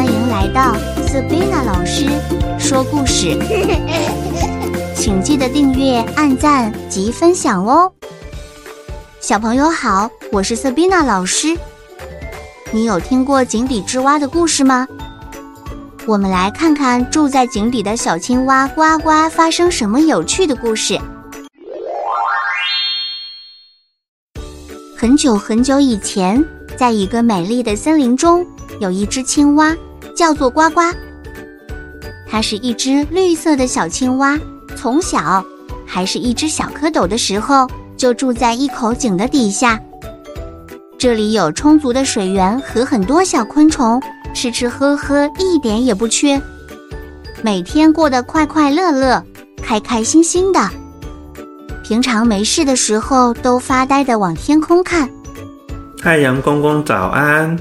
欢迎来到 Sabina 老师说故事，请记得订阅、按赞及分享哦。小朋友好，我是 Sabina 老师。你有听过井底之蛙的故事吗？我们来看看住在井底的小青蛙呱呱发生什么有趣的故事。很久很久以前，在一个美丽的森林中，有一只青蛙，叫做呱呱。它是一只绿色的小青蛙，从小还是一只小蝌蚪的时候，就住在一口井的底下。这里有充足的水源和很多小昆虫，吃吃喝喝一点也不缺，每天过得快快乐乐、开开心心的。平常没事的时候，都发呆的往天空看。太阳公公早安，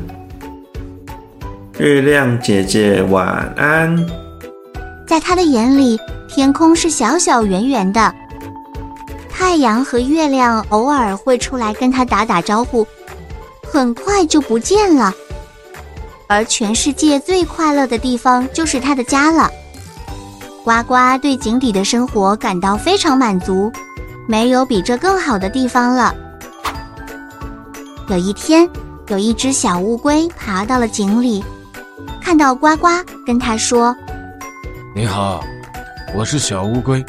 月亮姐姐晚安。在他的眼里，天空是小小圆圆的，太阳和月亮偶尔会出来跟他打打招呼，很快就不见了。而全世界最快乐的地方就是他的家了。呱呱对井底的生活感到非常满足。没有比这更好的地方了。有一天，有一只小乌龟爬到了井里，看到呱呱，跟他说：“你好，我是小乌龟，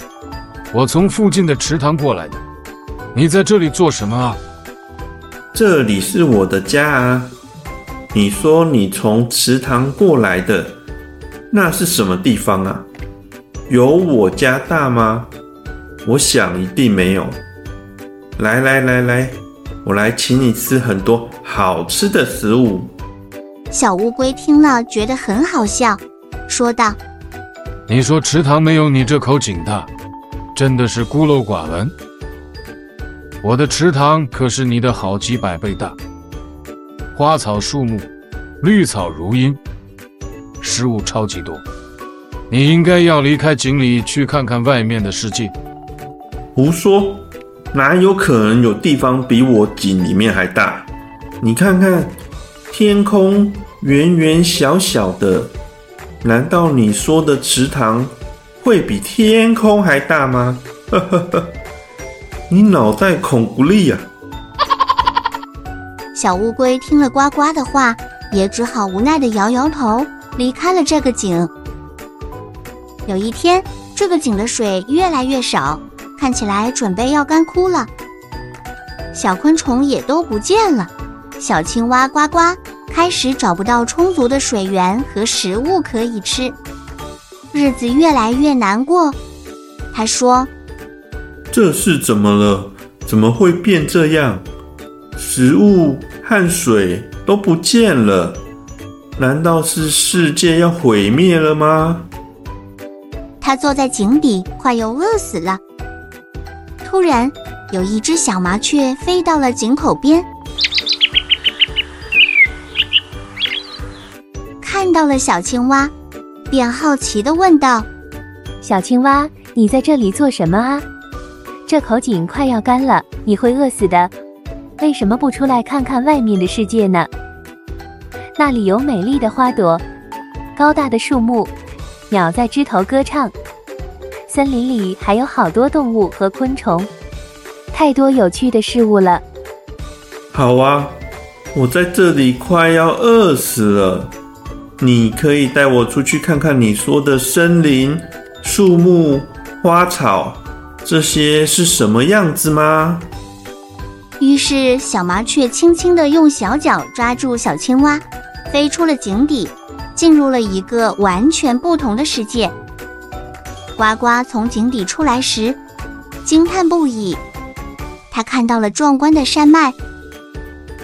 我从附近的池塘过来的。你在这里做什么啊？”“这里是我的家啊。”“你说你从池塘过来的，那是什么地方啊？有我家大吗？”我想一定没有。来来来来，我来请你吃很多好吃的食物。小乌龟听了觉得很好笑，说道：“你说池塘没有你这口井大，真的是孤陋寡闻。我的池塘可是你的好几百倍大，花草树木，绿草如茵，食物超级多。你应该要离开井里去看看外面的世界。”胡说，哪有可能有地方比我井里面还大？你看看，天空圆圆小小的，难道你说的池塘会比天空还大吗？呵呵呵，你脑袋孔不力呀！小乌龟听了呱呱的话，也只好无奈的摇摇头，离开了这个井。有一天，这个井的水越来越少。看起来准备要干枯了，小昆虫也都不见了，小青蛙呱呱开始找不到充足的水源和食物可以吃，日子越来越难过。他说：“这是怎么了？怎么会变这样？食物和水都不见了，难道是世界要毁灭了吗？”他坐在井底，快要饿死了。突然，有一只小麻雀飞到了井口边，看到了小青蛙，便好奇地问道：“小青蛙，你在这里做什么啊？这口井快要干了，你会饿死的。为什么不出来看看外面的世界呢？那里有美丽的花朵，高大的树木，鸟在枝头歌唱。”森林里还有好多动物和昆虫，太多有趣的事物了。好啊，我在这里快要饿死了。你可以带我出去看看你说的森林、树木、花草，这些是什么样子吗？于是，小麻雀轻轻地用小脚抓住小青蛙，飞出了井底，进入了一个完全不同的世界。呱呱从井底出来时，惊叹不已。他看到了壮观的山脉，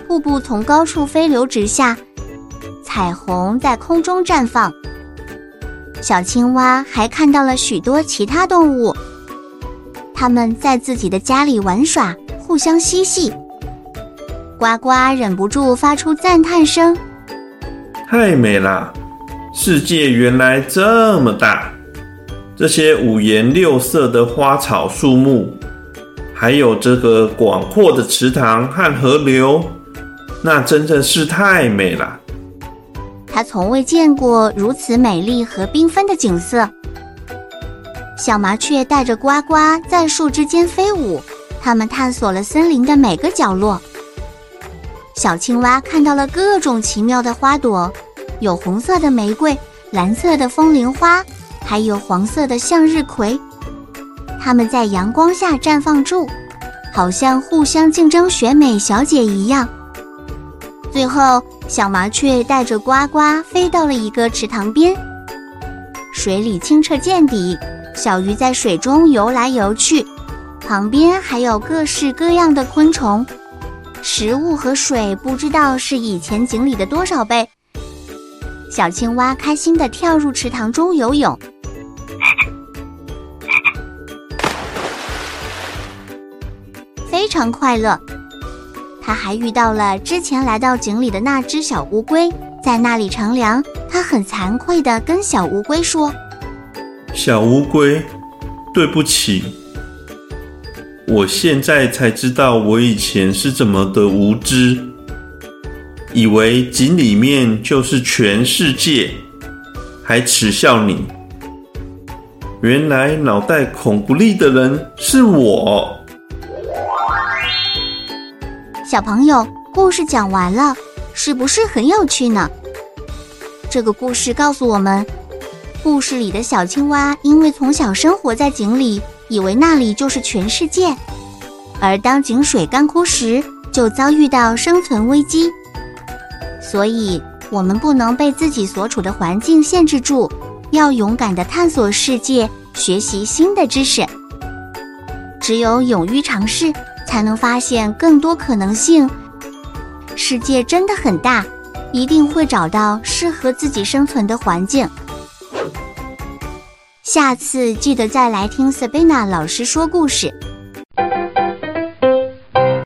瀑布从高处飞流直下，彩虹在空中绽放。小青蛙还看到了许多其他动物，它们在自己的家里玩耍，互相嬉戏。呱呱忍不住发出赞叹声：“太美了，世界原来这么大！”这些五颜六色的花草树木，还有这个广阔的池塘和河流，那真的是太美了。他从未见过如此美丽和缤纷的景色。小麻雀带着呱呱在树枝间飞舞，它们探索了森林的每个角落。小青蛙看到了各种奇妙的花朵，有红色的玫瑰、蓝色的风铃花，还有黄色的向日葵。它们在阳光下绽放住，好像互相竞争选美小姐一样。最后，小麻雀带着呱呱飞到了一个池塘边，水里清澈见底，小鱼在水中游来游去，旁边还有各式各样的昆虫。食物和水不知道是以前井里的多少倍。小青蛙开心地跳入池塘中游泳，非常快乐。他还遇到了之前来到井里的那只小乌龟，在那里乘凉。他很惭愧地跟小乌龟说：“小乌龟，对不起。”我现在才知道，我以前是怎么的无知，以为井里面就是全世界，还耻笑你。原来脑袋孔不利的人是我。小朋友，故事讲完了，是不是很有趣呢？这个故事告诉我们，故事里的小青蛙因为从小生活在井里。以为那里就是全世界，而当井水干枯时，就遭遇到生存危机。所以，我们不能被自己所处的环境限制住，要勇敢地探索世界，学习新的知识。只有勇于尝试，才能发现更多可能性。世界真的很大，一定会找到适合自己生存的环境。下次记得再来听 Sabina 老师说故事。